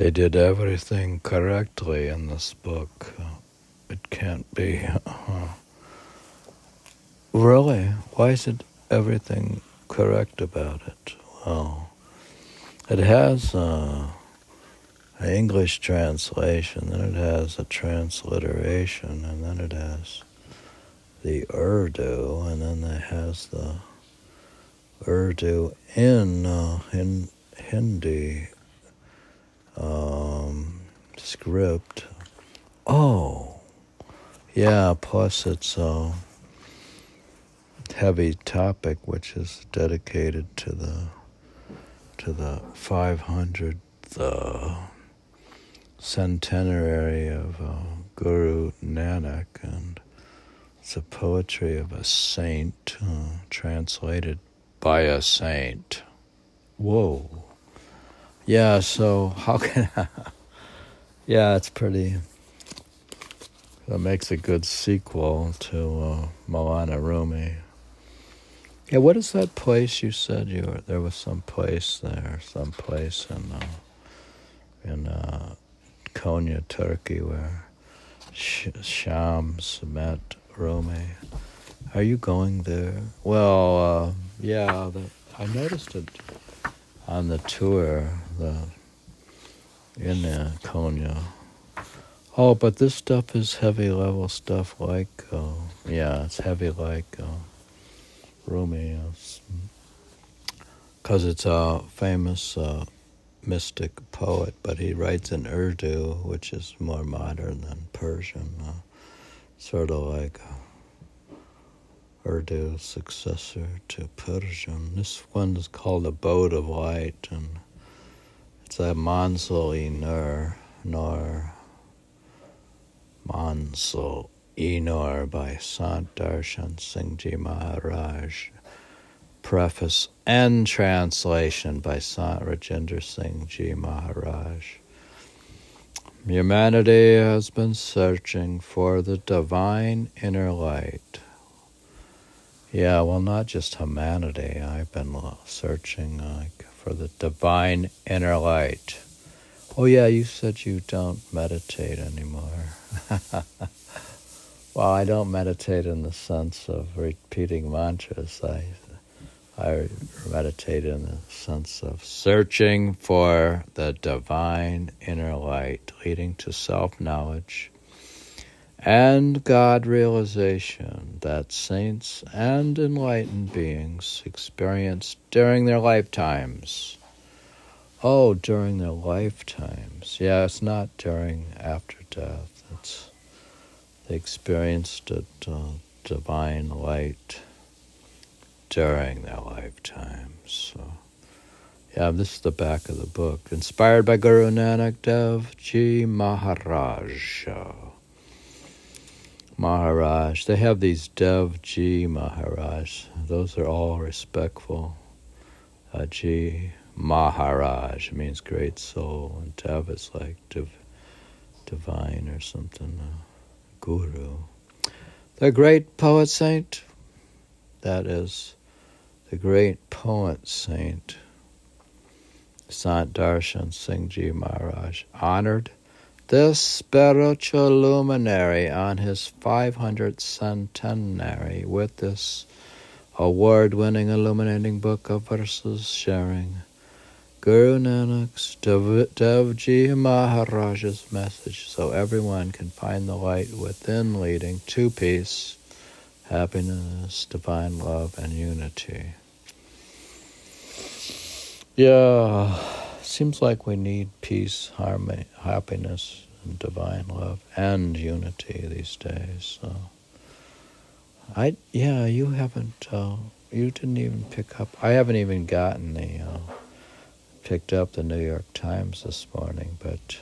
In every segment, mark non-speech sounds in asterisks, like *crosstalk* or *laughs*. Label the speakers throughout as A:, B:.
A: they did everything correctly in this book. It can't be. Uh, really? Why is it everything correct about it? Well, it has uh, an English translation, then it has a transliteration, and then it has the Urdu, and then it has the Urdu in uh, in Hindi um, script. Oh, yeah. Plus, it's a heavy topic, which is dedicated to the to the 500th uh, centenary of uh, Guru Nanak, and it's a poetry of a saint uh, translated by a saint. Whoa. Yeah, so how *laughs* can I? yeah, it's pretty. That makes a good sequel to uh, Maulana Rumi. Yeah, what is that place you said you were? There was some place there, some place in uh, in uh, Konya, Turkey, where Sh- Shams met Rumi. Are you going there? Well, uh, yeah, the, I noticed it on the tour the in uh, Konya. Oh, but this stuff is heavy level stuff like, uh, yeah, it's heavy like uh, Rumi. Because it's a famous uh, mystic poet, but he writes in Urdu, which is more modern than Persian. Uh, sort of like Urdu successor to Persian. This one is called Abode of Light, and it's a Manzil e Noor, Nur, Manzil e by Sant Darshan Singh Maharaj. Preface and translation by Sant Rajinder Singh Ji Maharaj. Humanity has been searching for the divine inner light yeah, well, not just humanity. I've been searching like for the divine inner light. Oh, yeah, you said you don't meditate anymore. *laughs* well, I don't meditate in the sense of repeating mantras. I, I meditate in the sense of searching for the divine inner light, leading to self knowledge and God realization that saints and enlightened beings experience during their lifetimes. Oh, during their lifetimes. Yeah, it's not during after death. It's they experienced it, uh, divine light during their lifetimes. So, yeah, this is the back of the book. Inspired by Guru Nanak Dev Ji Maharaj. Maharaj. They have these Dev Ji Maharaj. Those are all respectful. Uh, Ji Maharaj means great soul, and Dev is like div, divine or something, uh, guru. The great poet saint, that is the great poet saint, Sant Darshan Singh Ji Maharaj, honored this spiritual luminary on his 500th centenary with this award winning illuminating book of verses sharing Guru Nanak's Devji Maharaj's message so everyone can find the light within leading to peace, happiness, divine love, and unity. Yeah seems like we need peace, harmony, happiness, and divine love and unity these days. So, I yeah, you haven't. Uh, you didn't even pick up. I haven't even gotten the uh, picked up the New York Times this morning, but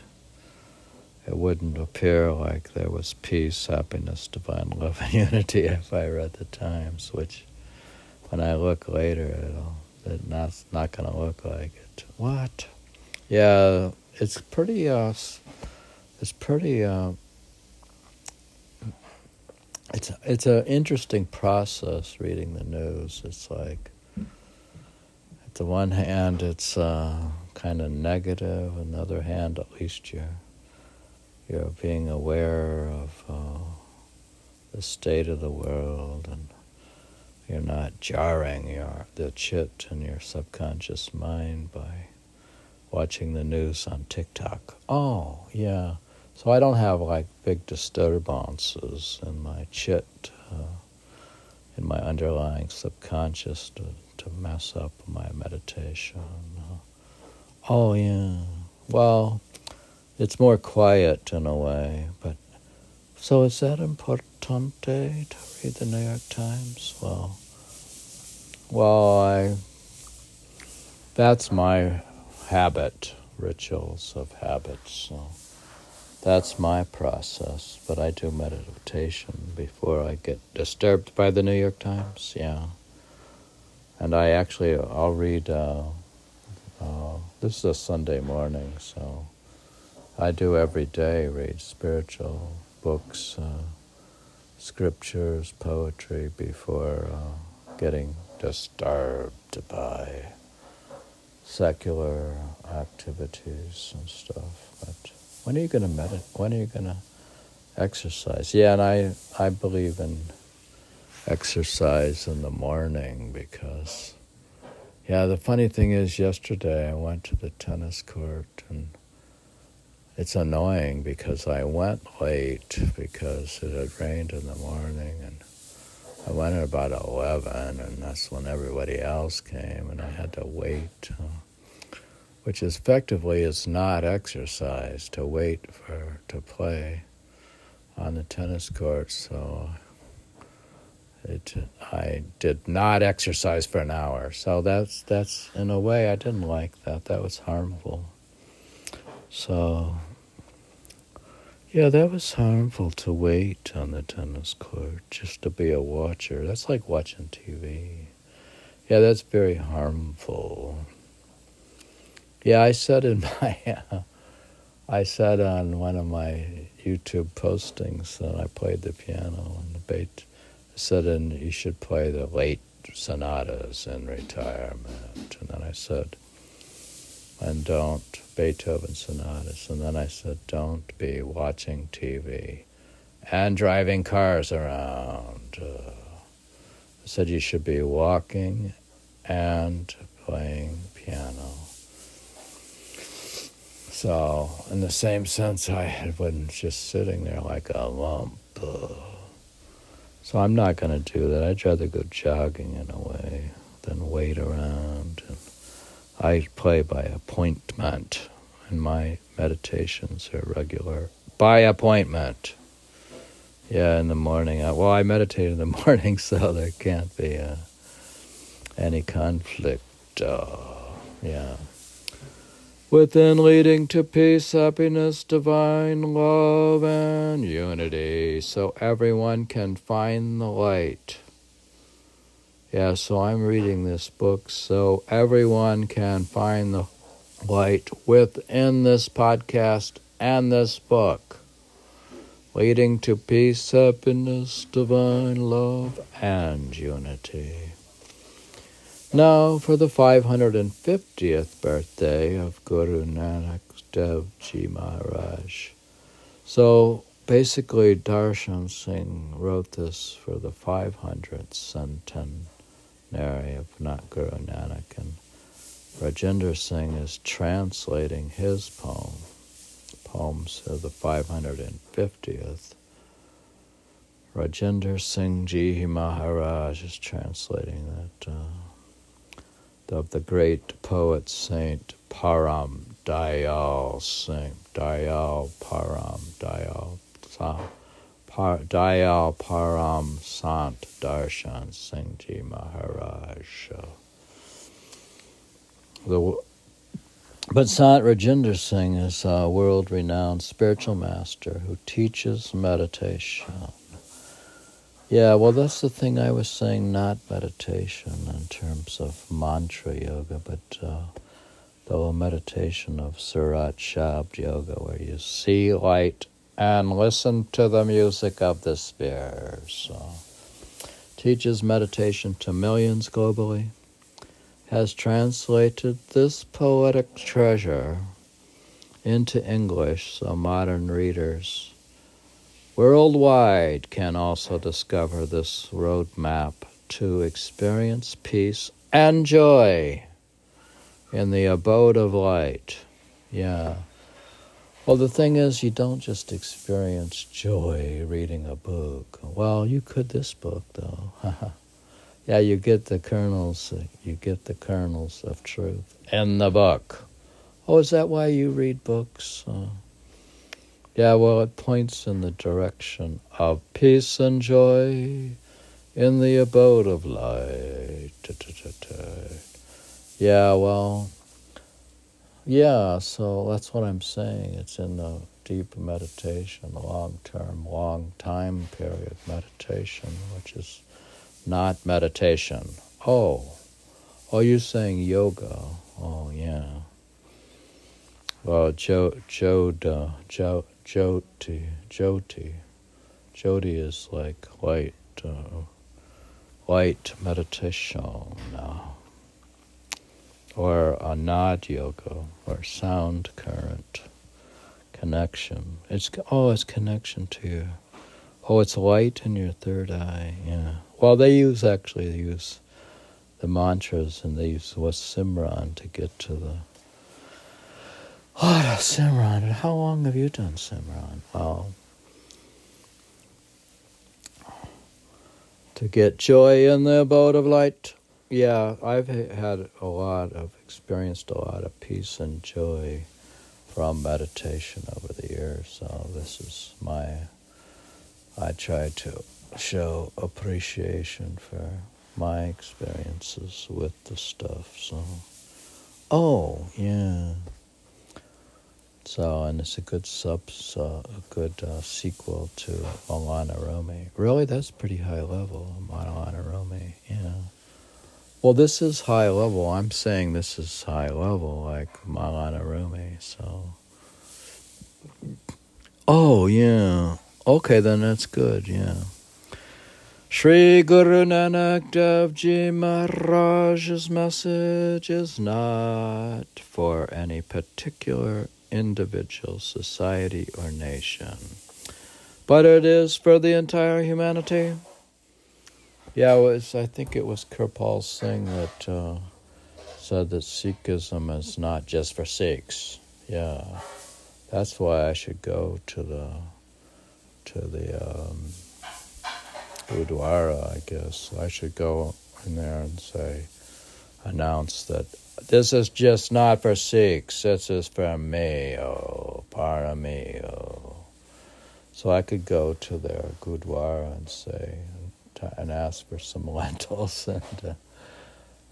A: it wouldn't appear like there was peace, happiness, divine love, *laughs* and unity if I read the Times. Which, when I look later, it'll it's not not going to look like it. What? Yeah, it's pretty. Uh, it's pretty. Uh, it's it's an interesting process reading the news. It's like, at the one hand, it's uh, kind of negative. On the other hand, at least you're you're being aware of uh, the state of the world, and you're not jarring your the chit in your subconscious mind by watching the news on TikTok. Oh, yeah. So I don't have like big disturbances in my chit, uh, in my underlying subconscious to, to mess up my meditation. Oh, yeah. Well, it's more quiet in a way, but so is that importante to read the New York Times? Well, well, I that's my habit, rituals of habits. So that's my process. But I do meditation before I get disturbed by the New York Times. Yeah, and I actually I'll read. Uh, uh, this is a Sunday morning, so I do every day read spiritual books, uh, scriptures, poetry before uh, getting disturbed by secular activities and stuff. But when are you going to meditate? When are you going to exercise? Yeah, and I, I believe in exercise in the morning because, yeah, the funny thing is, yesterday I went to the tennis court and it's annoying because I went late because it had rained in the morning and I went at about 11 and that's when everybody else came and I had to wait. Uh, which effectively is not exercise to wait for to play on the tennis court. So it I did not exercise for an hour. So that's that's in a way I didn't like that. That was harmful. So yeah, that was harmful to wait on the tennis court just to be a watcher. That's like watching TV. Yeah, that's very harmful. Yeah, I said in *laughs* my, uh, I said on one of my YouTube postings that I played the piano and the bait. I said, and you should play the late sonatas in retirement. And then I said, and don't Beethoven sonatas. And then I said, don't be watching TV and driving cars around. Uh, I said you should be walking and playing piano. So, in the same sense, I had been just sitting there like a lump. So, I'm not going to do that. I'd rather go jogging in a way than wait around. And I play by appointment, and my meditations are regular by appointment. Yeah, in the morning. I, Well, I meditate in the *laughs* morning, so there can't be uh, any conflict. Uh, yeah within leading to peace, happiness, divine love, and unity, so everyone can find the light. Yeah, so I'm reading this book so everyone can find the light within this podcast and this book, leading to peace, happiness, divine love, and unity. Now for the 550th birthday of Guru Nanak Dev Ji Maharaj. So basically, Darshan Singh wrote this for the 500th centenary of Guru Nanak, and Rajinder Singh is translating his poem, poems of the 550th. Rajinder Singh Ji Maharaj is translating that. Uh, of the great poet saint Param Dayal Singh, Dayal Param Dayal Par, Dayal Param Sant Darshan Singh Ji Maharaj. The, but Sant Rajinder Singh is a world renowned spiritual master who teaches meditation yeah, well, that's the thing I was saying, not meditation in terms of mantra yoga, but uh, the meditation of Surat Shabd Yoga, where you see light and listen to the music of the spheres. Teaches meditation to millions globally. has translated this poetic treasure into English so modern readers worldwide can also discover this roadmap to experience peace and joy in the abode of light. Yeah. Well, the thing is, you don't just experience joy reading a book. Well, you could this book, though. *laughs* yeah, you get the kernels. You get the kernels of truth in the book. Oh, is that why you read books? Uh, yeah, well, it points in the direction of peace and joy in the abode of light. Yeah, well, yeah, so that's what I'm saying. It's in the deep meditation, the long term, long time period meditation, which is not meditation. Oh, oh, you're saying yoga. Oh, yeah. Well, jo, Joda, jo, Joti, Joti. Joti is like light, uh, light meditation. Uh, or a nad yoga or sound current connection. It's oh, it's connection to you. Oh, it's light in your third eye. Yeah. Well, they use actually they use the mantras and they use what Simran to get to the. Oh, Simran. How long have you done Simran? Well, to get joy in the abode of light. Yeah, I've had a lot of experienced a lot of peace and joy from meditation over the years. So this is my I try to show appreciation for my experiences with the stuff. So oh yeah. So and it's a good sub, uh, a good uh, sequel to Maulana Rumi. Really, that's pretty high level, Maulana Rumi. Yeah. Well, this is high level. I'm saying this is high level, like Maulana Rumi. So, oh yeah, okay, then that's good. Yeah. Sri Guru Nanak Dev Ji Maharaj's message is not for any particular individual, society, or nation, but it is for the entire humanity. Yeah, it was. I think it was Kirpal Singh that uh, said that Sikhism is not just for Sikhs. Yeah, that's why I should go to the to the um, Gurdwara. I guess I should go in there and say, announce that this is just not for Sikhs. This is for me, oh, para me, oh. So I could go to their Gurdwara and say, and ask for some *laughs* lentils and uh,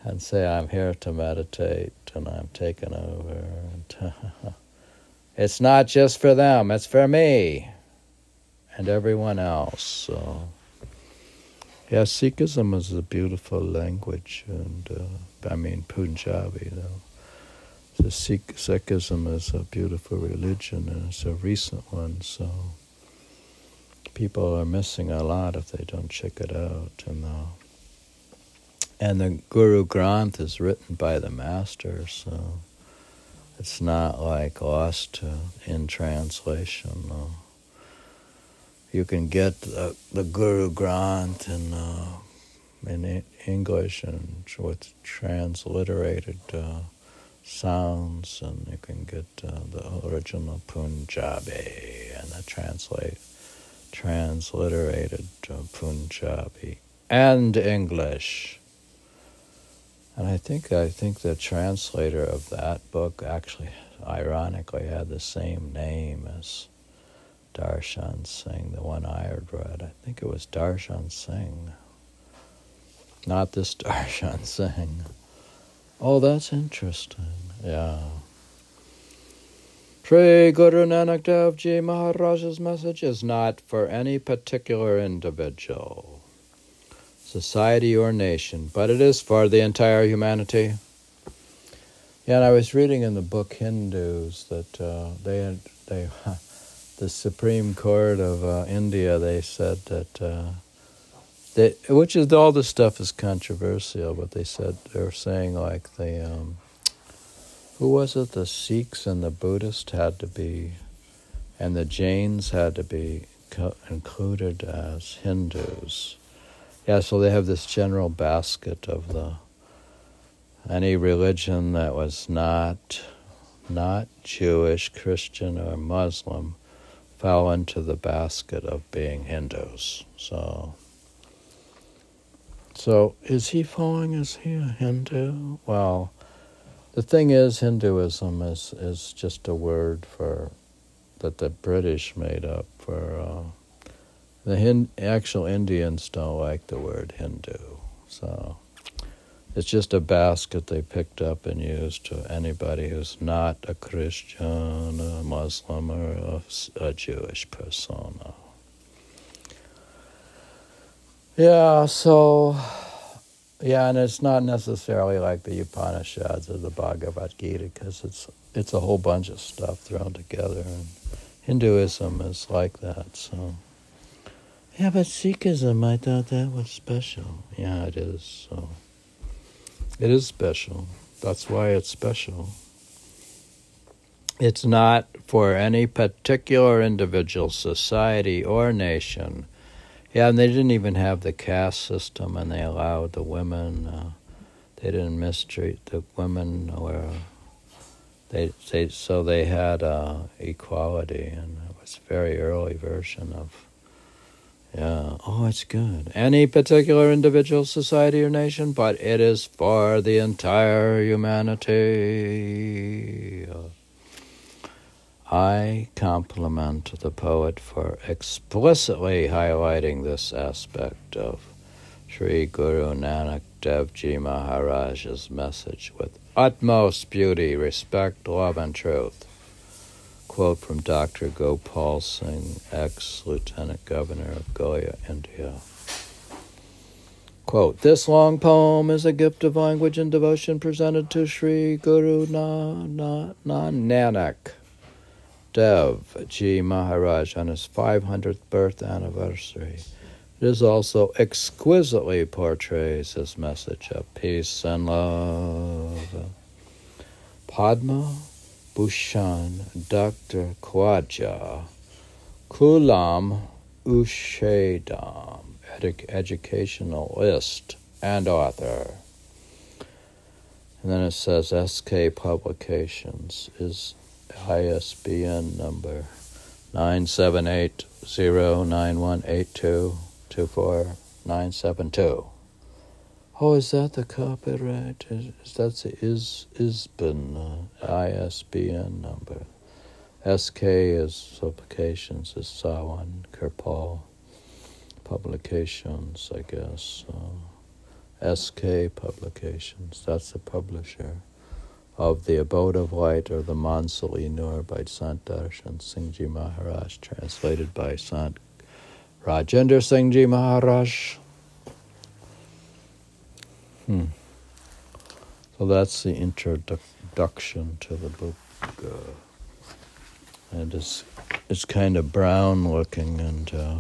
A: and say I'm here to meditate and I'm taking over. And, *laughs* it's not just for them; it's for me and everyone else. So, yeah, Sikhism is a beautiful language, and uh, I mean Punjabi though. The Sikh, Sikhism is a beautiful religion, and it's a recent one. So people are missing a lot if they don't check it out. And the, and the Guru Granth is written by the master, so it's not like lost in translation. No. You can get the, the Guru Granth in, uh, in English and with transliterated uh, sounds, and you can get uh, the original Punjabi and the translate transliterated to Punjabi and English. And I think I think the translator of that book actually, ironically, had the same name as Darshan Singh, the one I had read. I think it was Darshan Singh, not this *laughs* Darshan Singh. Oh, that's interesting. Yeah. Sri Guru Nanak Dev Ji Maharaj's message is not for any particular individual, society, or nation, but it is for the entire humanity. Yeah, and I was reading in the book Hindus that uh, they had, they *laughs* the Supreme Court of uh, India they said that uh, which is all this stuff is controversial, but they said they're saying like the um, who was it? The Sikhs and the Buddhists had to be, and the Jains had to be co- included as Hindus. Yeah, so they have this general basket of the any religion that was not not Jewish, Christian, or Muslim fell into the basket of being Hindus. So so, is he falling? Is he a Hindu? Well, the thing is, Hinduism is, is just a word for that the British made up for. Uh, the Hin- actual Indians don't like the word Hindu, so it's just a basket they picked up and used to anybody who's not a Christian, a Muslim, or a, a Jewish persona. Yeah, so yeah, and it's not necessarily like the Upanishads or the Bhagavad Gita because it's it's a whole bunch of stuff thrown together, and Hinduism is like that. So yeah, but Sikhism, I thought that was special. Yeah, it is. So it is special. That's why it's special. It's not for any particular individual, society, or nation yeah, and they didn't even have the caste system, and they allowed the women. Uh, they didn't mistreat the women, or they, they so they had uh, equality, and it was a very early version of. Yeah, oh, it's good. Any particular individual, society, or nation, but it is for the entire humanity. I compliment the poet for explicitly highlighting this aspect of Sri Guru Nanak Dev Ji Maharaj's message with utmost beauty, respect, love, and truth. Quote from Dr. Gopal Singh, ex Lieutenant Governor of Goa, India. Quote, this long poem is a gift of language and devotion presented to Sri Guru Na, Na, Na Nanak Dev Ji Maharaj on his 500th birth anniversary. It is also exquisitely portrays his message of peace and love. Padma Bhushan Dr. Khwaja Ghulam Ushedam, edu- educationalist and author. And then it says SK Publications is ISBN number 978-09182-24972. Oh, is that the copyright? Is, that the is ISBN uh, ISBN number? SK is publications is Sawan Kirpal publications, I guess. Uh, SK publications. That's the publisher of the Abode of Light or the Mansali Nur by Sant Darshan Singh Maharaj, translated by Sant Rajinder Singh Ji Maharaj. Hmm. So that's the introduction to the book. Uh, and it's, it's kind of brown looking and, uh,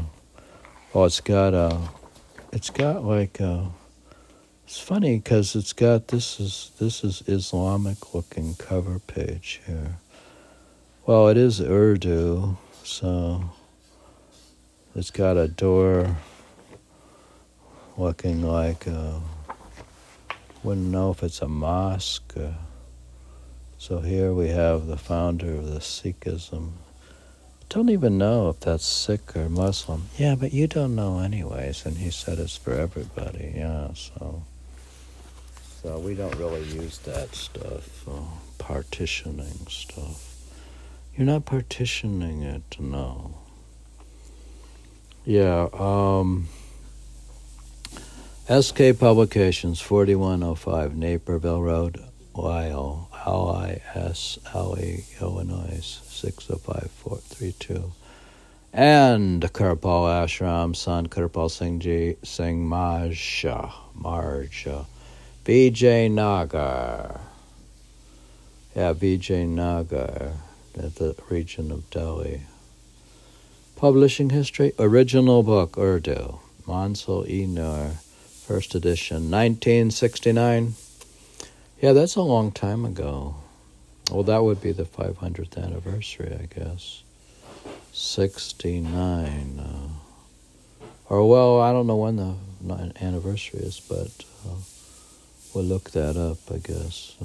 A: oh, it's got a, it's got like a, it's funny because it's got this is this is Islamic looking cover page here. Well, it is Urdu, so it's got a door looking like a, wouldn't know if it's a mosque. So here we have the founder of the Sikhism. Don't even know if that's Sikh or Muslim. Yeah, but you don't know anyways. And he said it's for everybody. Yeah, so. So we don't really use that stuff, uh, partitioning stuff. You're not partitioning it, no. Yeah, um, SK Publications, 4105 Naperville Road, Lisle, L-I-S-L-E, Illinois, 605432. And Kirpal Ashram, son Kirpal Singh Ji, Singh Marja, Marja. Vijay Nagar. Yeah, Vijay Nagar, at the region of Delhi. Publishing history, original book, Urdu, Mansell E. First edition, 1969. Yeah, that's a long time ago. Well, that would be the 500th anniversary, I guess. 69. Uh, or, well, I don't know when the anniversary is, but uh, we'll look that up, I guess. Uh,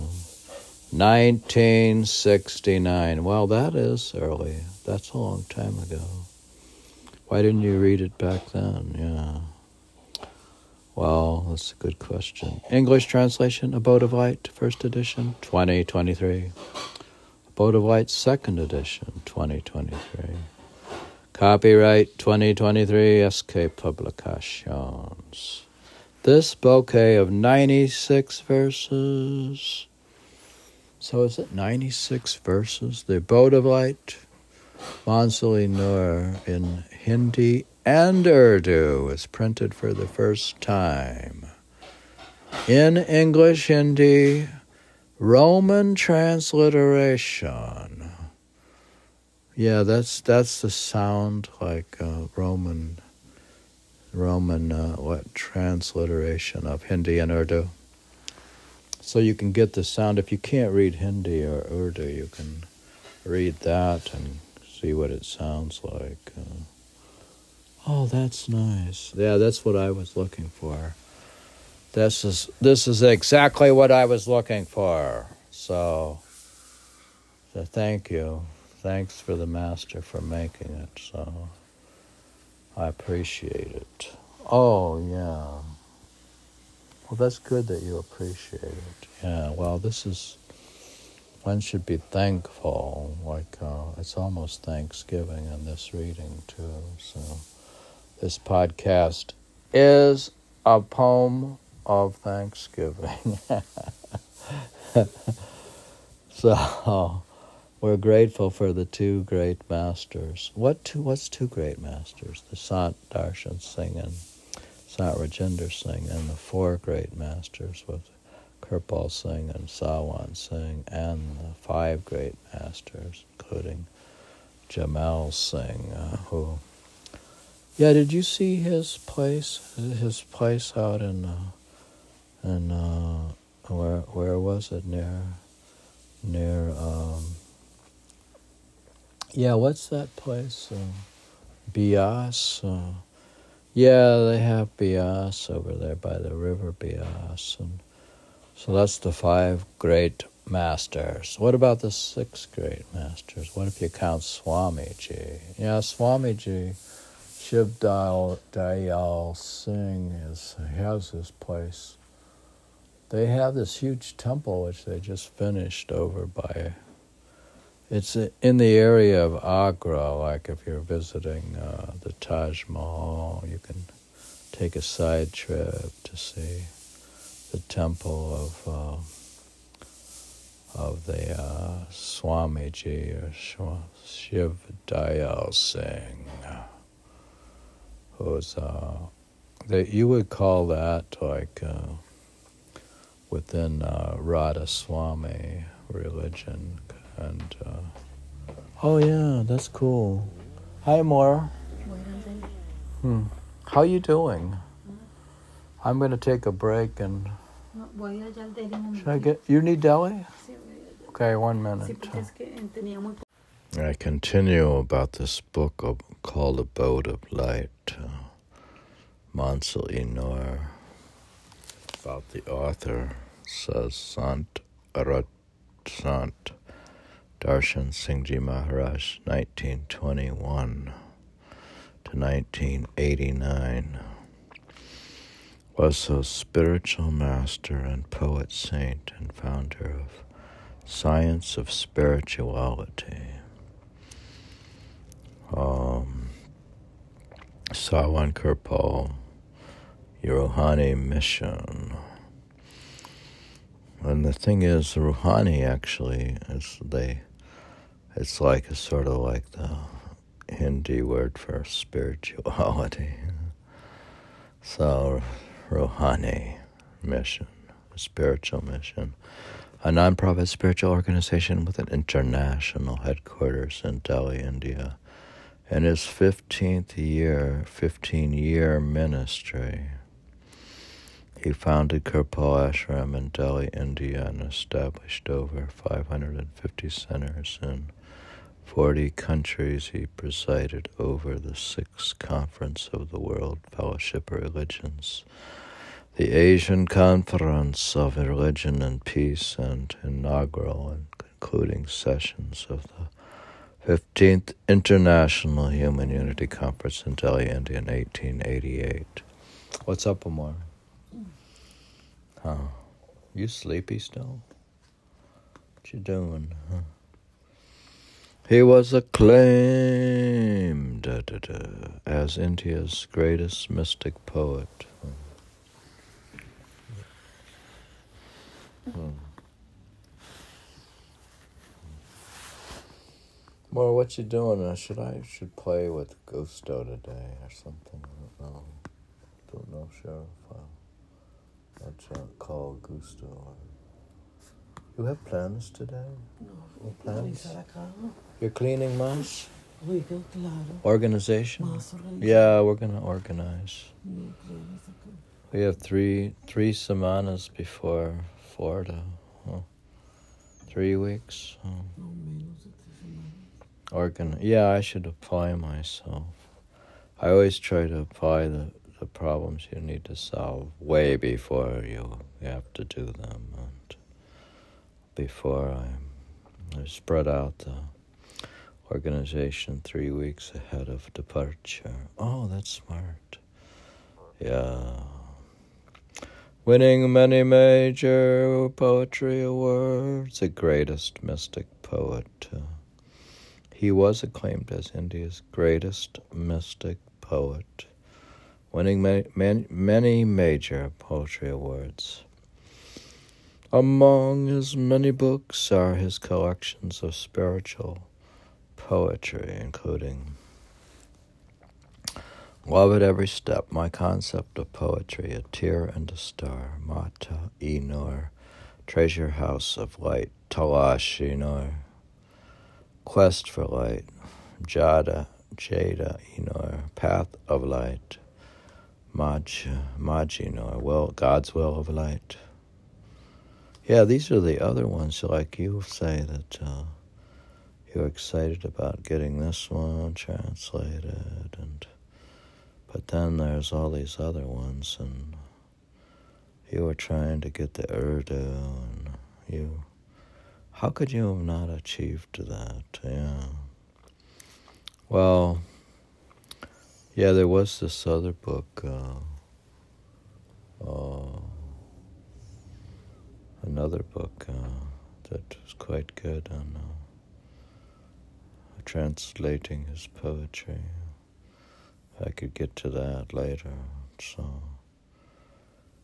A: 1969. Well, that is early. That's a long time ago. Why didn't you read it back then? Yeah. Well, that's a good question. English translation, Abode of Light, first edition, 2023. Abode of Light, second edition, 2023. Copyright 2023 SK Publications. This bouquet of 96 verses. So is it 96 verses? The Abode of Light, Mansali Nur in Hindi and Urdu is printed for the first time. In English, Hindi, Roman transliteration. Yeah, that's that's the sound like uh, Roman Roman uh, what transliteration of Hindi and Urdu. So you can get the sound. If you can't read Hindi or Urdu, you can read that and see what it sounds like. Uh, oh, that's nice. Yeah, that's what I was looking for. This is this is exactly what I was looking for. So, so thank you. Thanks for the master for making it. So I appreciate it. Oh yeah. Well, that's good that you appreciate it. Yeah. Well, this is one should be thankful. Like uh, it's almost Thanksgiving in this reading too. So this podcast is a poem of Thanksgiving. *laughs* so we're grateful for the two great masters. What two? What's two great masters? The Sant Darshan Singh and Sant Rajinder Singh, and the four great masters with Kirpal Singh and Sawan Singh, and the five great masters, including Jaimal Singh, uh, who. Yeah, did you see his place? His place out in, uh, in uh, where where was it near, near. Um, yeah, what's that place? Uh, Beas. Uh, yeah, they have Beas over there by the river Beas. and so that's the five great masters. What about the six great masters? What if you count Swamiji? Yeah, Swamiji, Shiv Dayal Singh is has his place. They have this huge temple which they just finished over by it's in the area of Agra, like if you're visiting uh, the Taj Mahal, you can take a side trip to see the temple of uh, of the uh, Swamiji or Shiv Dayal Singh, who's uh, that you would call that like uh, within uh, Radha Swami religion and uh, oh yeah, that's cool. Hi, Maura. Hmm. How you doing? I'm gonna take a break and. Should I get? You need deli? Okay, one minute. I continue about this book of, called Abode of Light, uh, Mansell E. Nur. About the author says Sant Arat Sant Darshan Singhji Maharaj, 1921 to 1989, was a spiritual master and poet saint and founder of Science of Spirituality. Um, Sawan Kirpal, Rouhani Mission. And the thing is, Rouhani actually is they it's like a sort of like the Hindi word for spirituality. So, Rouhani mission, a spiritual mission, a nonprofit spiritual organization with an international headquarters in Delhi, India, In his 15th year, 15 year ministry, he founded Kirpal Ashram in Delhi, India, and established over 550 centers in 40 countries. He presided over the Sixth Conference of the World Fellowship of Religions, the Asian Conference of Religion and Peace, and inaugural and concluding sessions of the 15th International Human Unity Conference in Delhi, India in 1888. What's up, Amar? Huh? You sleepy still? What you doing? Huh? He was acclaimed da, da, da, as India's greatest mystic poet. Hmm. Well, what you doing? Uh, should I should play with Gusto today or something? I don't know. Don't know, Sheriff. Uh, I'll call Gusto. You have plans today?
B: No.
A: plans? You're cleaning más? Organization? Yeah, we're organize.
B: Claro, eso que-
A: We have three three semanas before Florida. Huh? Three weeks. Huh?
B: No menos de tres semanas.
A: Organ. Yeah, I should apply myself. I always try to apply the, the problems you need to solve way before you, have to do them, and before I, I spread out the organization three weeks ahead of departure. Oh, that's smart. Yeah. Winning many major poetry awards, the greatest mystic poet. He was acclaimed as India's greatest mystic poet, winning many, many, many major poetry awards. Among his many books are his collections of spiritual poetry, including Love at Every Step, My Concept of Poetry, A Tear and a Star, Mata Enor, Treasure House of Light, Talash Enor, Quest for Light, Jada, Jada Enor, Path of Light, Maj, Majinor, Will, God's Will of Light. Yeah, these are the other ones, like you say that uh, you're excited about getting this one translated, and but then there's all these other ones, and you were trying to get the Urdu, and you. How could you have not achieved that? Yeah. Well, yeah, there was this other book, uh, uh, another book uh, that was quite good on uh, translating his poetry. I could get to that later. So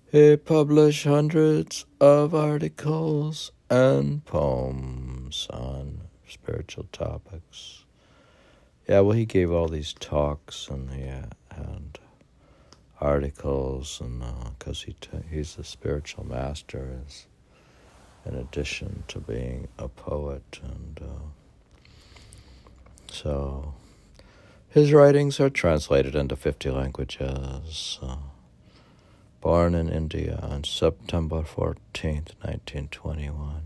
A: he published hundreds of articles and poems on spiritual topics. Yeah, well, he gave all these talks and he had, and articles, and because he t- he's a spiritual master, is in addition to being a poet, and uh, so his writings are translated into 50 languages. Uh, born in India on September 14th, 1921,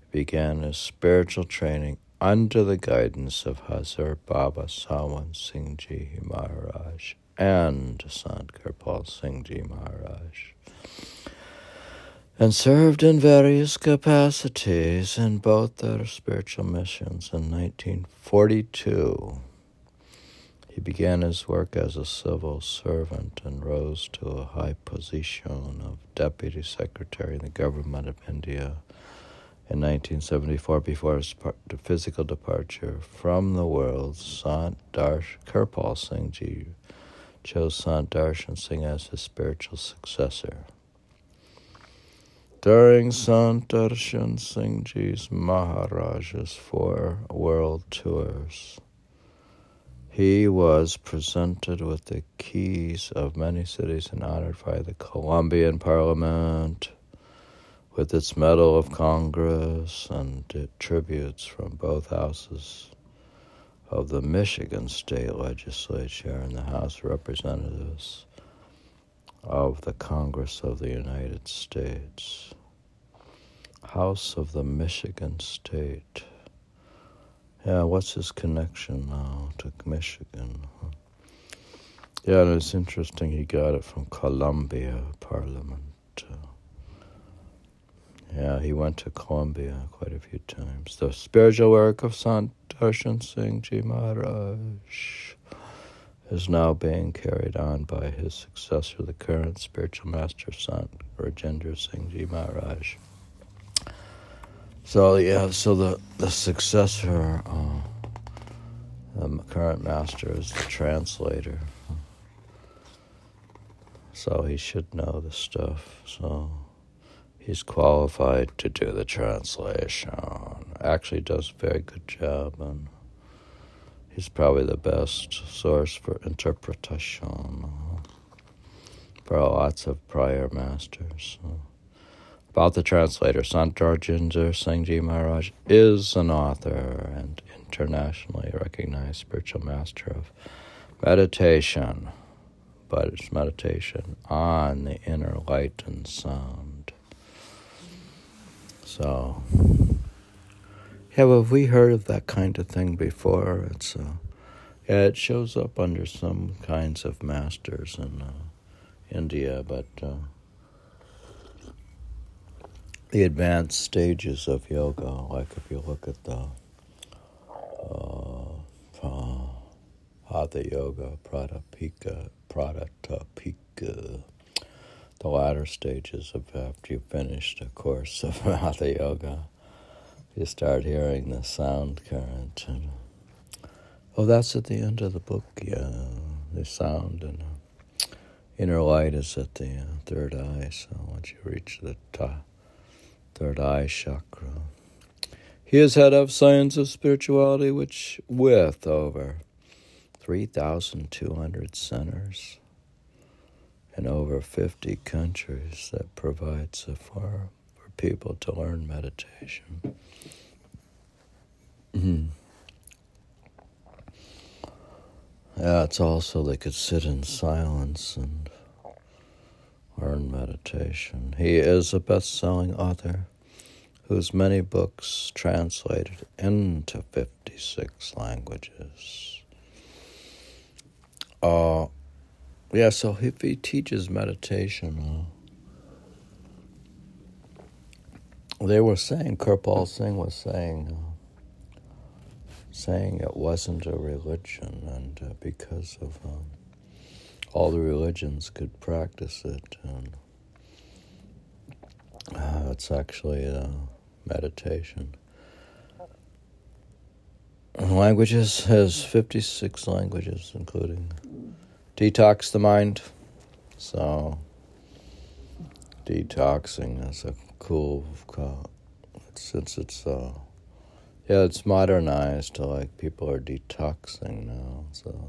A: he began his spiritual training under the guidance of Hazur Baba Sawan Singh Ji Maharaj and Sant Kirpal Singh Ji Maharaj, and served in various capacities in both their spiritual missions in 1942. He began his work as a civil servant and rose to a high position of Deputy Secretary in the Government of India in 1974 before his physical departure from the world. Sant Darsh Kirpal Singh Ji chose Sant Darshan Singh as his spiritual successor. During Sant Darshan Singh Ji's Maharaj's four world tours, he was presented with the keys of many cities and honored by the Colombian Parliament with its Medal of Congress and tributes from both houses of the Michigan State Legislature and the House of Representatives of the Congress of the United States. House of the Michigan State. Yeah, what's his connection now to Michigan? Yeah, it's interesting he got it from Columbia Parliament. Yeah, he went to Columbia quite a few times. The spiritual work of Sant Singh Ji Maharaj is now being carried on by his successor, the current spiritual master, Sant Rajinder Singh Ji Maharaj. So yeah, so the the successor, uh, the current master is the translator. So he should know the stuff. So he's qualified to do the translation. Actually, does a very good job, and he's probably the best source for interpretation for lots of prior masters. About the translator, Sant Rajinder Singh Ji Maharaj is an author and internationally recognized spiritual master of meditation, but it's meditation on the inner light and sound. So, have we heard of that kind of thing before? It's uh, yeah, it shows up under some kinds of masters in uh, India, but. Uh, the advanced stages of yoga, like if you look at the uh, uh, Hatha Yoga, Pradipika, Pradipika, the latter stages of after you finish the course of *laughs* Hatha Yoga, you start hearing the sound current. And, oh, that's at the end of the book, yeah, the sound and uh, inner light is at the uh, third eye, so once you reach the third eye chakra. He is head of science of spirituality, which with over 3,200 centers in over 50 countries that provides a forum for people to learn meditation. Mm-hmm. Yeah, it's also they could sit in silence and learn meditation. He is a best selling author whose many books translated into 56 languages. Uh, yeah, so if he teaches meditation, uh, they were saying, Kirpal Singh was saying, uh, saying it wasn't a religion, and uh, because of um, all the religions could practice it. And uh, it's actually a meditation. Languages has 56 languages, including detox the mind. So, detoxing is a cool, since it's, uh, yeah, it's modernized to like people are detoxing now. So,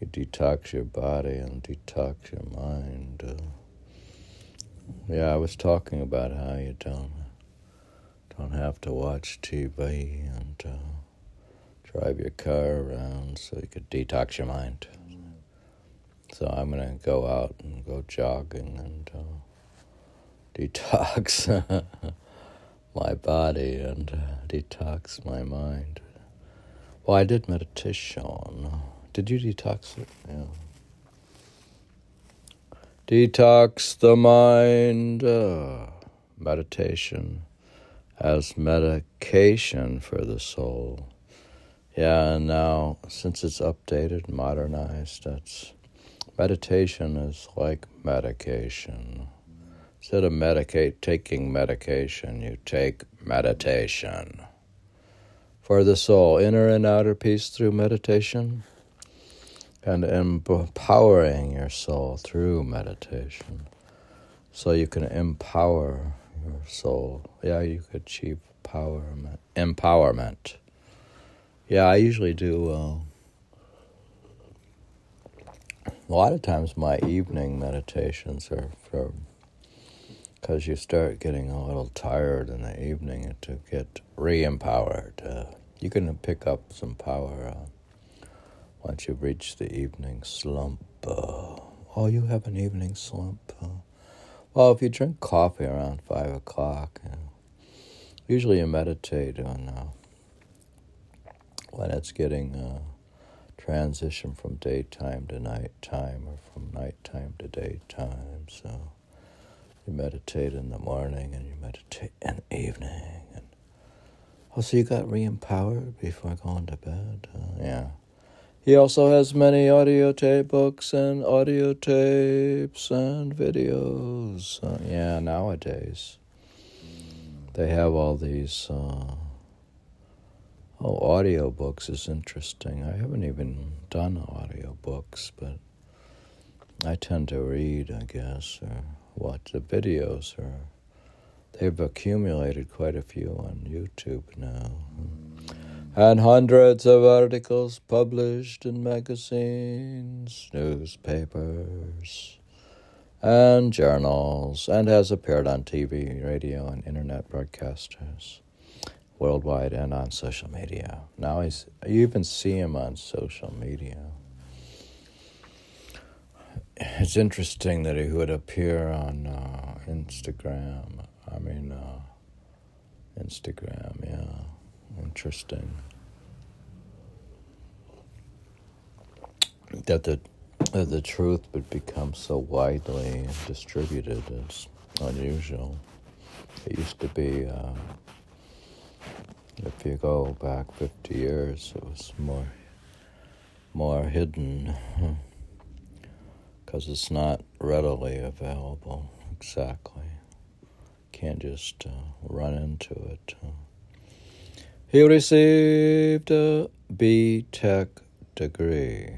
A: you detox your body and detox your mind. Uh, yeah, I was talking about how you don't don't have to watch TV and uh, drive your car around, so you could detox your mind. So I'm gonna go out and go jogging and uh, *laughs* detox *laughs* my body and detox my mind. Well, I did meditation. Did you detox it? Yeah. Detox the mind. Uh, meditation as medication for the soul. Yeah, and now since it's updated, modernized, that's meditation is like medication. Instead of medicate taking medication, you take meditation. For the soul, inner and outer peace through meditation and empowering your soul through meditation so you can empower your soul. Yeah, you could achieve power, empowerment. Yeah, I usually do. Uh, a lot of times, my evening meditations are for because you start getting a little tired in the evening to get re empowered. Uh, You can pick up some power uh, once you reach the evening slump. Uh, oh, you have an evening slump. Uh, well, if you drink coffee around five o'clock, uh, usually you meditate on uh, when it's getting uh, transition from daytime to nighttime or from nighttime to daytime. So you meditate in the morning and you meditate in the evening. And oh, so you got re-empowered before going to bed. Uh, yeah. He also has many audio tape books and audio tapes and videos. Uh, yeah, nowadays they have all these. Uh, oh, audio books is interesting. I haven't even done audio books, but I tend to read, I guess, or watch the videos. Or they've accumulated quite a few on YouTube now and hundreds of articles published in magazines, newspapers, and journals, and has appeared on TV, radio, and internet broadcasters worldwide and on social media. Now he's you even see him on social media. It's interesting that he would appear on uh, Instagram. I mean, uh, Instagram, yeah. Interesting. That the that the truth would become so widely distributed is unusual. It used to be, uh, if you go back 50 years, it was more more hidden *laughs* because it's not readily available. Exactly, can't just uh, run into it. He received a B Tech degree.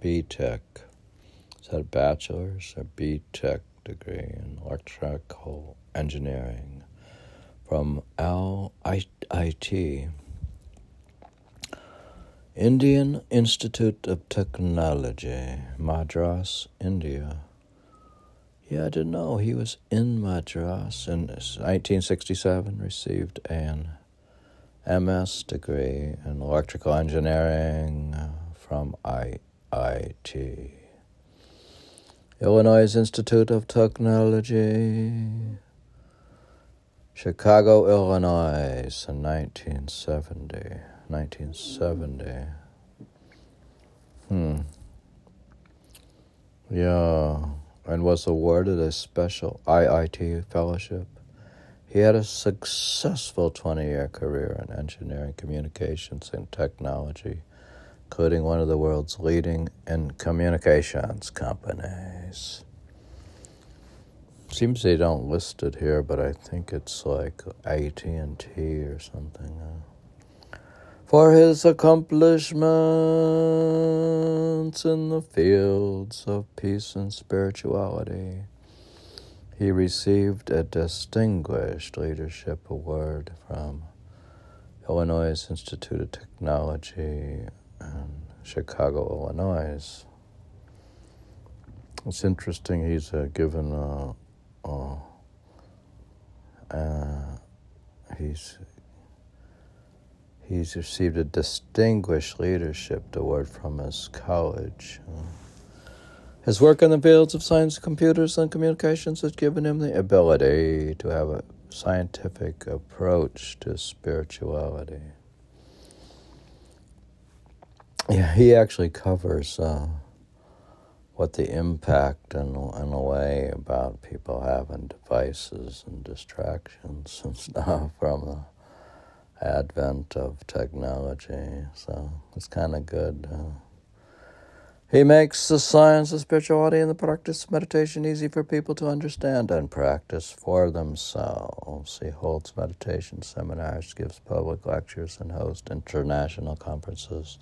A: B Tech. Is that a bachelor's or B Tech degree in electrical engineering from IIT, Indian Institute of Technology, Madras, India. Yeah, I didn't know he was in Madras in 1967, received an MS degree in electrical engineering uh, from IIT. Illinois Institute of Technology, Chicago, Illinois, in 1970. 1970. Hmm. Yeah, and was awarded a special IIT fellowship he had a successful 20 year career in engineering, communications, and technology, including one of the world's leading in communications companies. Seems they don't list it here, but I think it's like AT&T or something. For his accomplishments in the fields of peace and spirituality. He received a Distinguished Leadership Award from Illinois Institute of Technology in Chicago, Illinois. It's interesting he's uh, given a, a, uh, he's he's received a Distinguished Leadership Award from his college. His work in the fields of science, computers, and communications has given him the ability to have a scientific approach to spirituality. Yeah, he actually covers uh, what the impact in, in a way about people having devices and distractions and *laughs* stuff from the advent of technology. So it's kind of good. Uh, he makes the science of spirituality and the practice of meditation easy for people to understand and practice for themselves. He holds meditation seminars, gives public lectures, and hosts international conferences,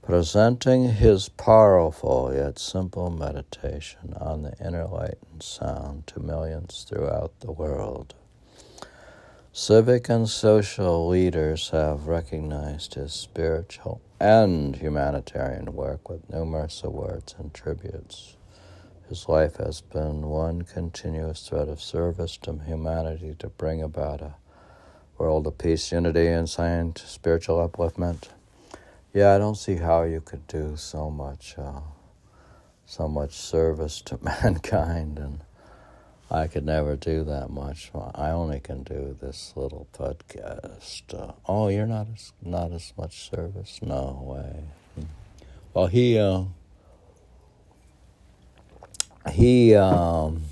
A: presenting his powerful yet simple meditation on the inner light and sound to millions throughout the world. Civic and social leaders have recognized his spiritual and humanitarian work with numerous awards and tributes. His life has been one continuous thread of service to humanity to bring about a world of peace, unity, and science, spiritual upliftment. Yeah, I don't see how you could do so much, uh, so much service to *laughs* mankind, and I could never do that much. I only can do this little podcast. Uh, oh, you're not as not as much service? No way. Well, he uh, he um,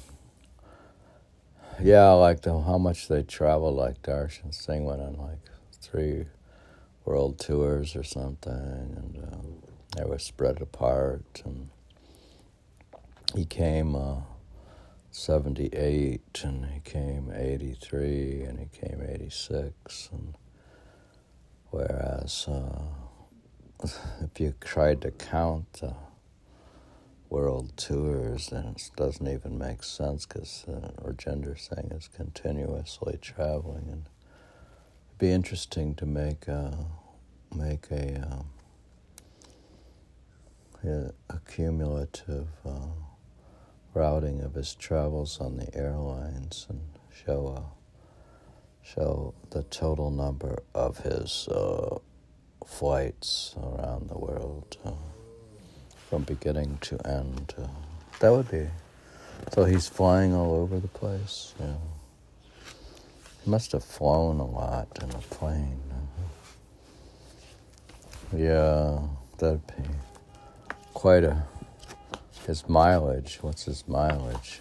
A: yeah, like the how much they travel. Like Darshan Singh went on like three world tours or something, and um, they were spread apart. And he came uh, 78, and he came 83, and he came 86. And whereas uh, *laughs* if you tried to count world tours, then it doesn't even make sense because uh, Rajinder Singh is continuously traveling and it'd be interesting to make a, make a, um, a cumulative uh, routing of his travels on the airlines and show a, show the total number of his uh, flights around the world uh, from beginning to end. Uh, that would be so. He's flying all over the place. Yeah. He must have flown a lot in a plane. Yeah, that'd be quite a. His mileage. What's his mileage?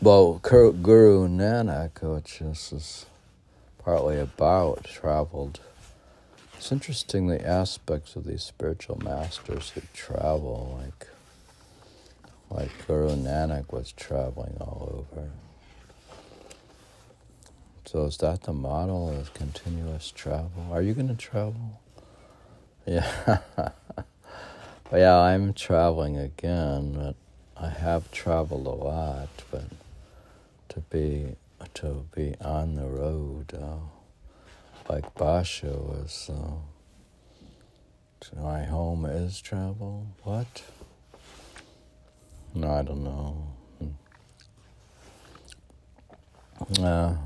A: Well, Guru Nanak, which this is partly about, traveled. It's interesting the aspects of these spiritual masters who travel, like like Guru Nanak was traveling all over. So is that the model of continuous travel? Are you going to travel? *laughs* Yeah. Yeah, I'm traveling again, but I have traveled a lot, but to be to be on the road, uh, like Basha was, uh, my home is travel. What? No, I don't know. Hmm. Uh,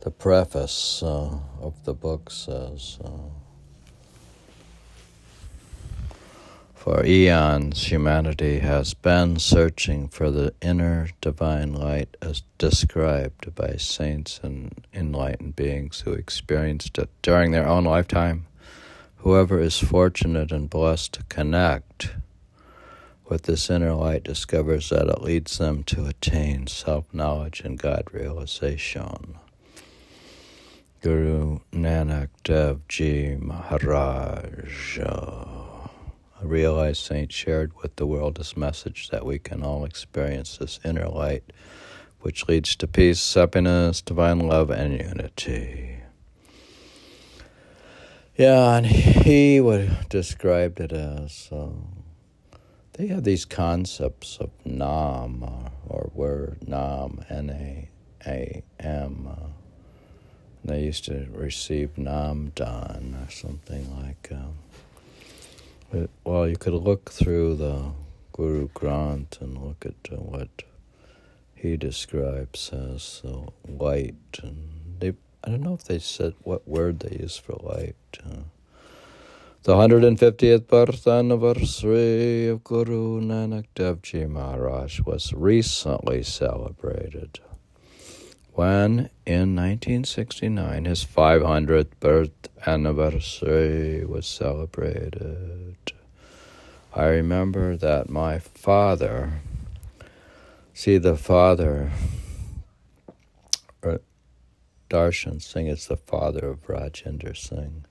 A: the preface uh, of the book says uh, For eons, humanity has been searching for the inner divine light as described by saints and enlightened beings who experienced it during their own lifetime. Whoever is fortunate and blessed to connect with this inner light discovers that it leads them to attain self knowledge and God realization. Guru Nanak Dev Ji Maharaj, a realized saint, shared with the world this message that we can all experience this inner light which leads to peace, happiness, divine love, and unity. Yeah, and he would described it as uh, they have these concepts of Nam or, or word Nam, N A A M. Uh, they used to receive nam Namdan or something like. Um, well, you could look through the Guru Granth and look at uh, what he describes as uh, light, and they. I don't know if they said what word they use for light. Uh, the 150th birth anniversary of Guru Nanak Dev Ji Maharaj was recently celebrated when in 1969 his 500th birth anniversary was celebrated. I remember that my father, see, the father, uh, Darshan Singh is the father of Rajinder Singh.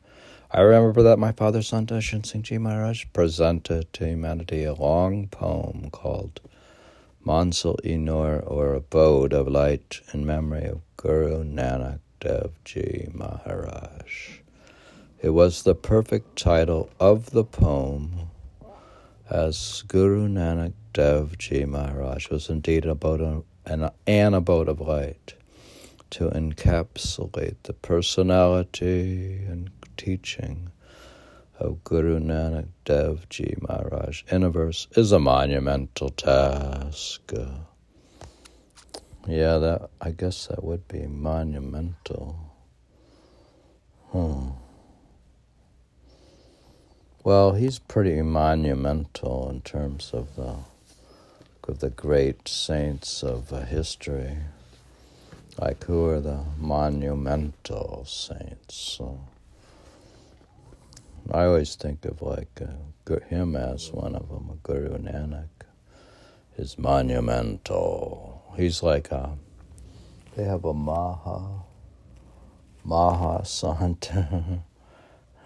A: I remember that my father, Sant Darshan Singh Ji Maharaj, presented to humanity a long poem called Manzil e Noor or Abode of Light in memory of Guru Nanak Dev Ji Maharaj. It was the perfect title of the poem, as Guru Nanak Dev Ji Maharaj was indeed about a, an, an abode of light to encapsulate the personality and teaching of Guru Nanak Dev Ji Maharaj in a verse is a monumental task. Yeah, that I guess that would be monumental. Hmm. Well, he's pretty monumental in terms of the of the great saints of history. Like who are the monumental saints? So I always think of like uh, him as one of them, Guru Nanak. Is monumental. He's like a. They have a Maha. Maha Sant.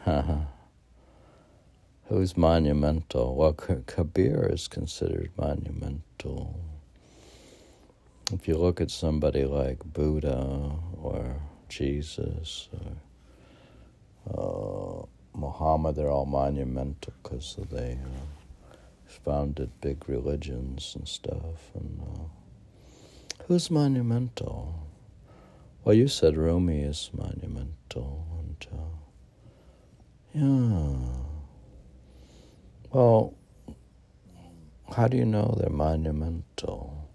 A: *laughs* who's monumental. Well, Kabir is considered monumental. If you look at somebody like Buddha or Jesus or uh, Muhammad, they're all monumental because they uh, founded big religions and stuff. And uh, who's monumental? Well, you said Rumi is monumental, and uh, yeah. Well, how do you know they're monumental?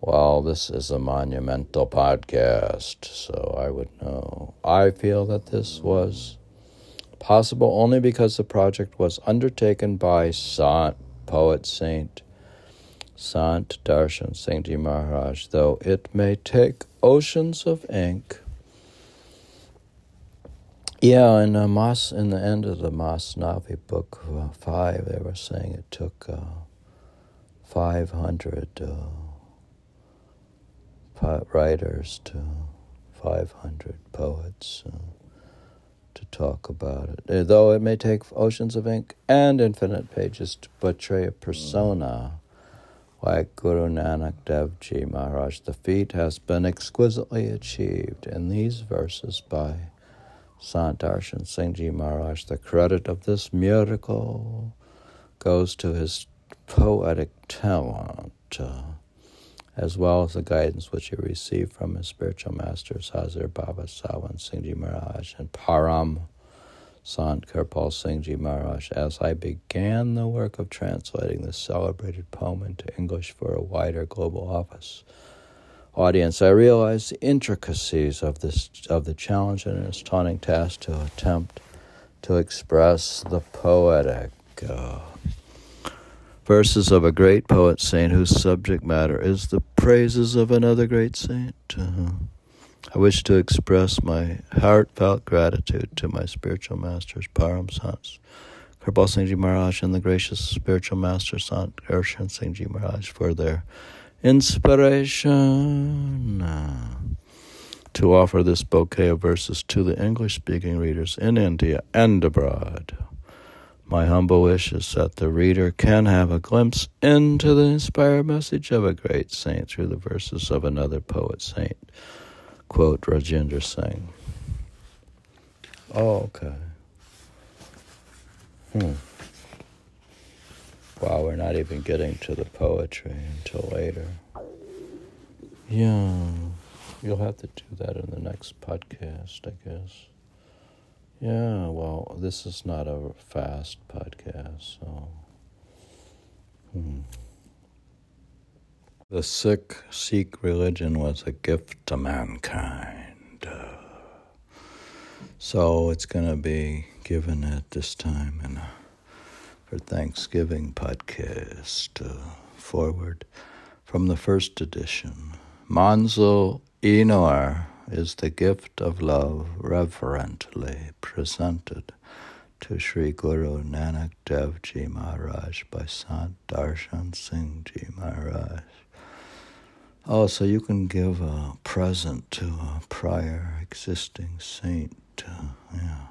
A: Well, this is a monumental podcast, so I would know. I feel that this was possible only because the project was undertaken by Sant, poet saint Sant Darshan Singh Ji Maharaj, though it may take oceans of ink. Yeah, in uh, Mas, in the end of the Masnavi book uh, five, they were saying it took uh, five hundred uh, writers to five hundred poets uh, to talk about it. Uh, though it may take oceans of ink and infinite pages to portray a persona like Guru Nanak Dev Ji Maharaj, the feat has been exquisitely achieved in these verses by. Sant Darshan Singh Ji Maharaj. The credit of this miracle goes to his poetic talent, uh, as well as the guidance which he received from his spiritual masters Hazur Baba Sawan Singh Ji Maharaj and Param Sant Kirpal Singh Ji Maharaj. As I began the work of translating this celebrated poem into English for a wider global office, audience, I realized the intricacies of this of the challenge and its taunting task to attempt to express the poetic uh, verses of a great poet saint whose subject matter is the praises of another great saint. Uh, I wish to express my heartfelt gratitude to my spiritual masters, Param Sant, Kirpal Singh Ji Maharaj, and the gracious spiritual master Sant Darshan Singh Ji Maharaj for their inspiration to offer this bouquet of verses to the English speaking readers in India and abroad. My humble wish is that the reader can have a glimpse into the inspired message of a great saint through the verses of another poet saint. Quote Rajinder Singh. Oh, okay. Hmm. Wow, we're not even getting to the poetry until later. Yeah, you'll have to do that in the next podcast, I guess. Yeah, well, this is not a fast podcast, so. Hmm. The Sikh Sikh religion was a gift to mankind. So it's going to be given at this time in a for Thanksgiving podcast uh, forward from the first edition. Manzo Inor is the gift of love reverently presented to Sri Guru Nanak Dev Ji Maharaj by Sant Darshan Singh Ji Maharaj. Also, you can give a present to a prior existing saint. Uh, yeah.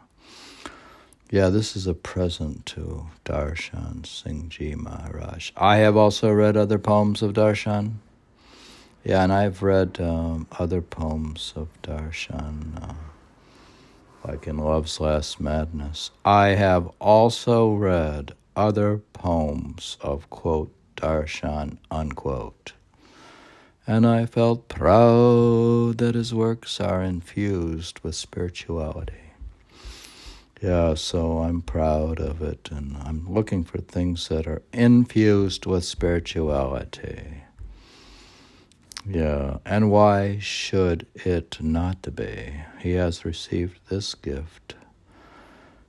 A: Yeah, this is a present to Darshan Singh Ji Maharaj. I have also read other poems of Darshan. Yeah, and I've read um, other poems of Darshan, uh, like in Love's Last Madness. I have also read other poems of, quote, Darshan, unquote. And I felt proud that his works are infused with spirituality. Yeah, so I'm proud of it, and I'm looking for things that are infused with spirituality. Yeah, and why should it not be? He has received this gift.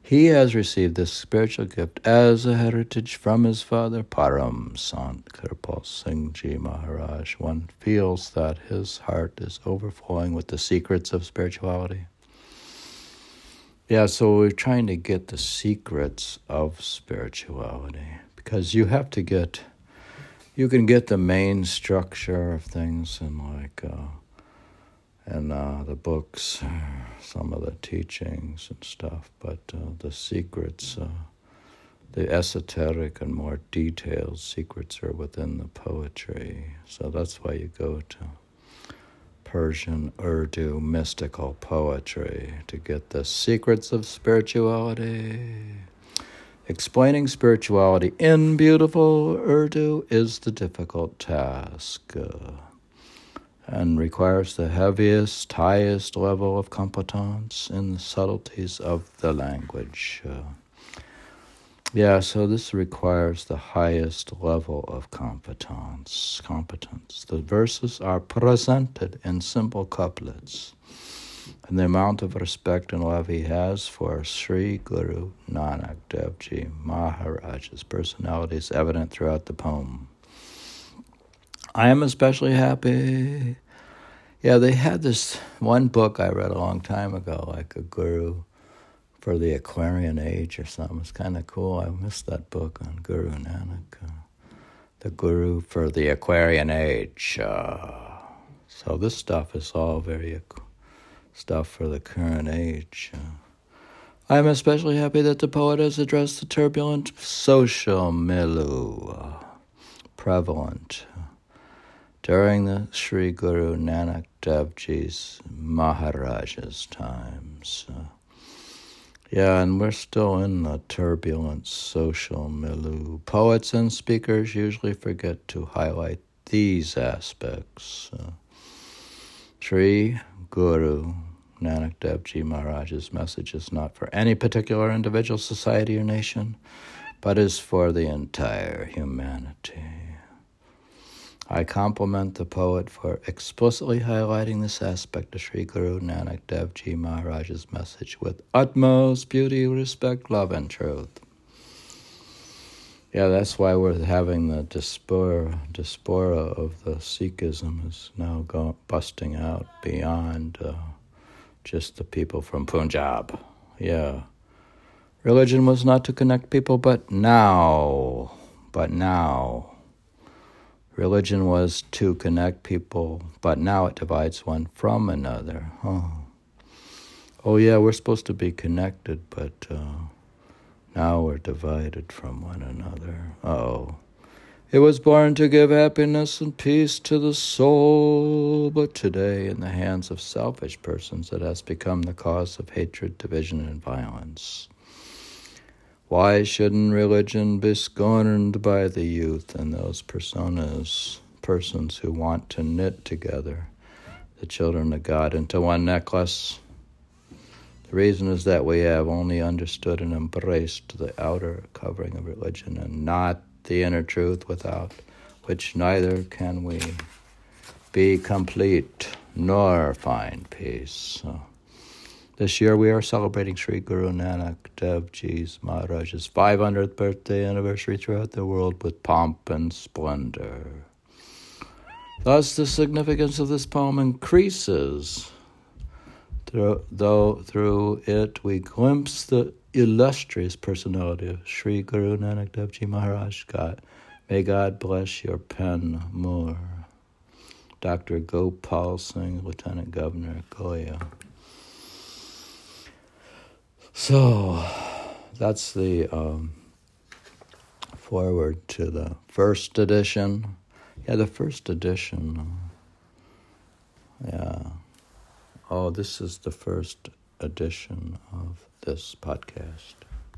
A: He has received this spiritual gift as a heritage from his father, Param Sant Kirpal Singh Ji Maharaj. One feels that his heart is overflowing with the secrets of spirituality. Yeah, so we're trying to get the secrets of spirituality because you have to get, you can get the main structure of things and like, uh, uh, the books, *sighs* some of the teachings and stuff, but uh, the secrets, uh, the esoteric and more detailed secrets are within the poetry. So that's why you go to Persian, Urdu, mystical poetry to get the secrets of spirituality. Explaining spirituality in beautiful Urdu is the difficult task uh, and requires the heaviest, highest level of competence in the subtleties of the language. Uh, yeah, so this requires the highest level of competence. Competence. The verses are presented in simple couplets, and the amount of respect and love he has for Sri Guru Nanak Dev Ji Maharaj's personality is evident throughout the poem. I am especially happy. Yeah, they had this one book I read a long time ago, like a guru for the Aquarian Age or something. It's kind of cool. I missed that book on Guru Nanak, uh, the Guru for the Aquarian Age. Uh, so this stuff is all very stuff for the current age. Uh, I am especially happy that the poet has addressed the turbulent social milieu uh, prevalent during the Sri Guru Nanak Dev Ji's Maharaja's times. Uh, yeah, and we're still in the turbulent social milieu. Poets and speakers usually forget to highlight these aspects. Uh, Sri Guru Nanak Dev Ji Maharaj's message is not for any particular individual, society, or nation, but is for the entire humanity. I compliment the poet for explicitly highlighting this aspect of Sri Guru Nanak Dev Ji Maharaj's message with utmost beauty, respect, love, and truth. Yeah, that's why we're having the diaspora, diaspora of the Sikhism is now go, busting out beyond uh, just the people from Punjab. Yeah. Religion was not to connect people, but now, but now Religion was to connect people, but now it divides one from another. Oh, oh yeah, we're supposed to be connected, but uh, now we're divided from one another. Oh. It was born to give happiness and peace to the soul, but today, in the hands of selfish persons, it has become the cause of hatred, division, and violence. Why shouldn't religion be scorned by the youth and those personas, persons who want to knit together the children of God into one necklace? The reason is that we have only understood and embraced the outer covering of religion and not the inner truth, without which neither can we be complete nor find peace. So, this year we are celebrating Sri Guru Nanak Dev Ji's Maharaj's 500th birthday anniversary throughout the world with pomp and splendor. Thus, the significance of this poem increases, though through it we glimpse the illustrious personality of Sri Guru Nanak Dev Ji Maharaj. God, may God bless your pen more. Dr. Gopal Singh, Lieutenant Governor, Goa. So that's the um, forward to the first edition. Yeah, the first edition. Yeah. Oh, this is the first edition of this podcast.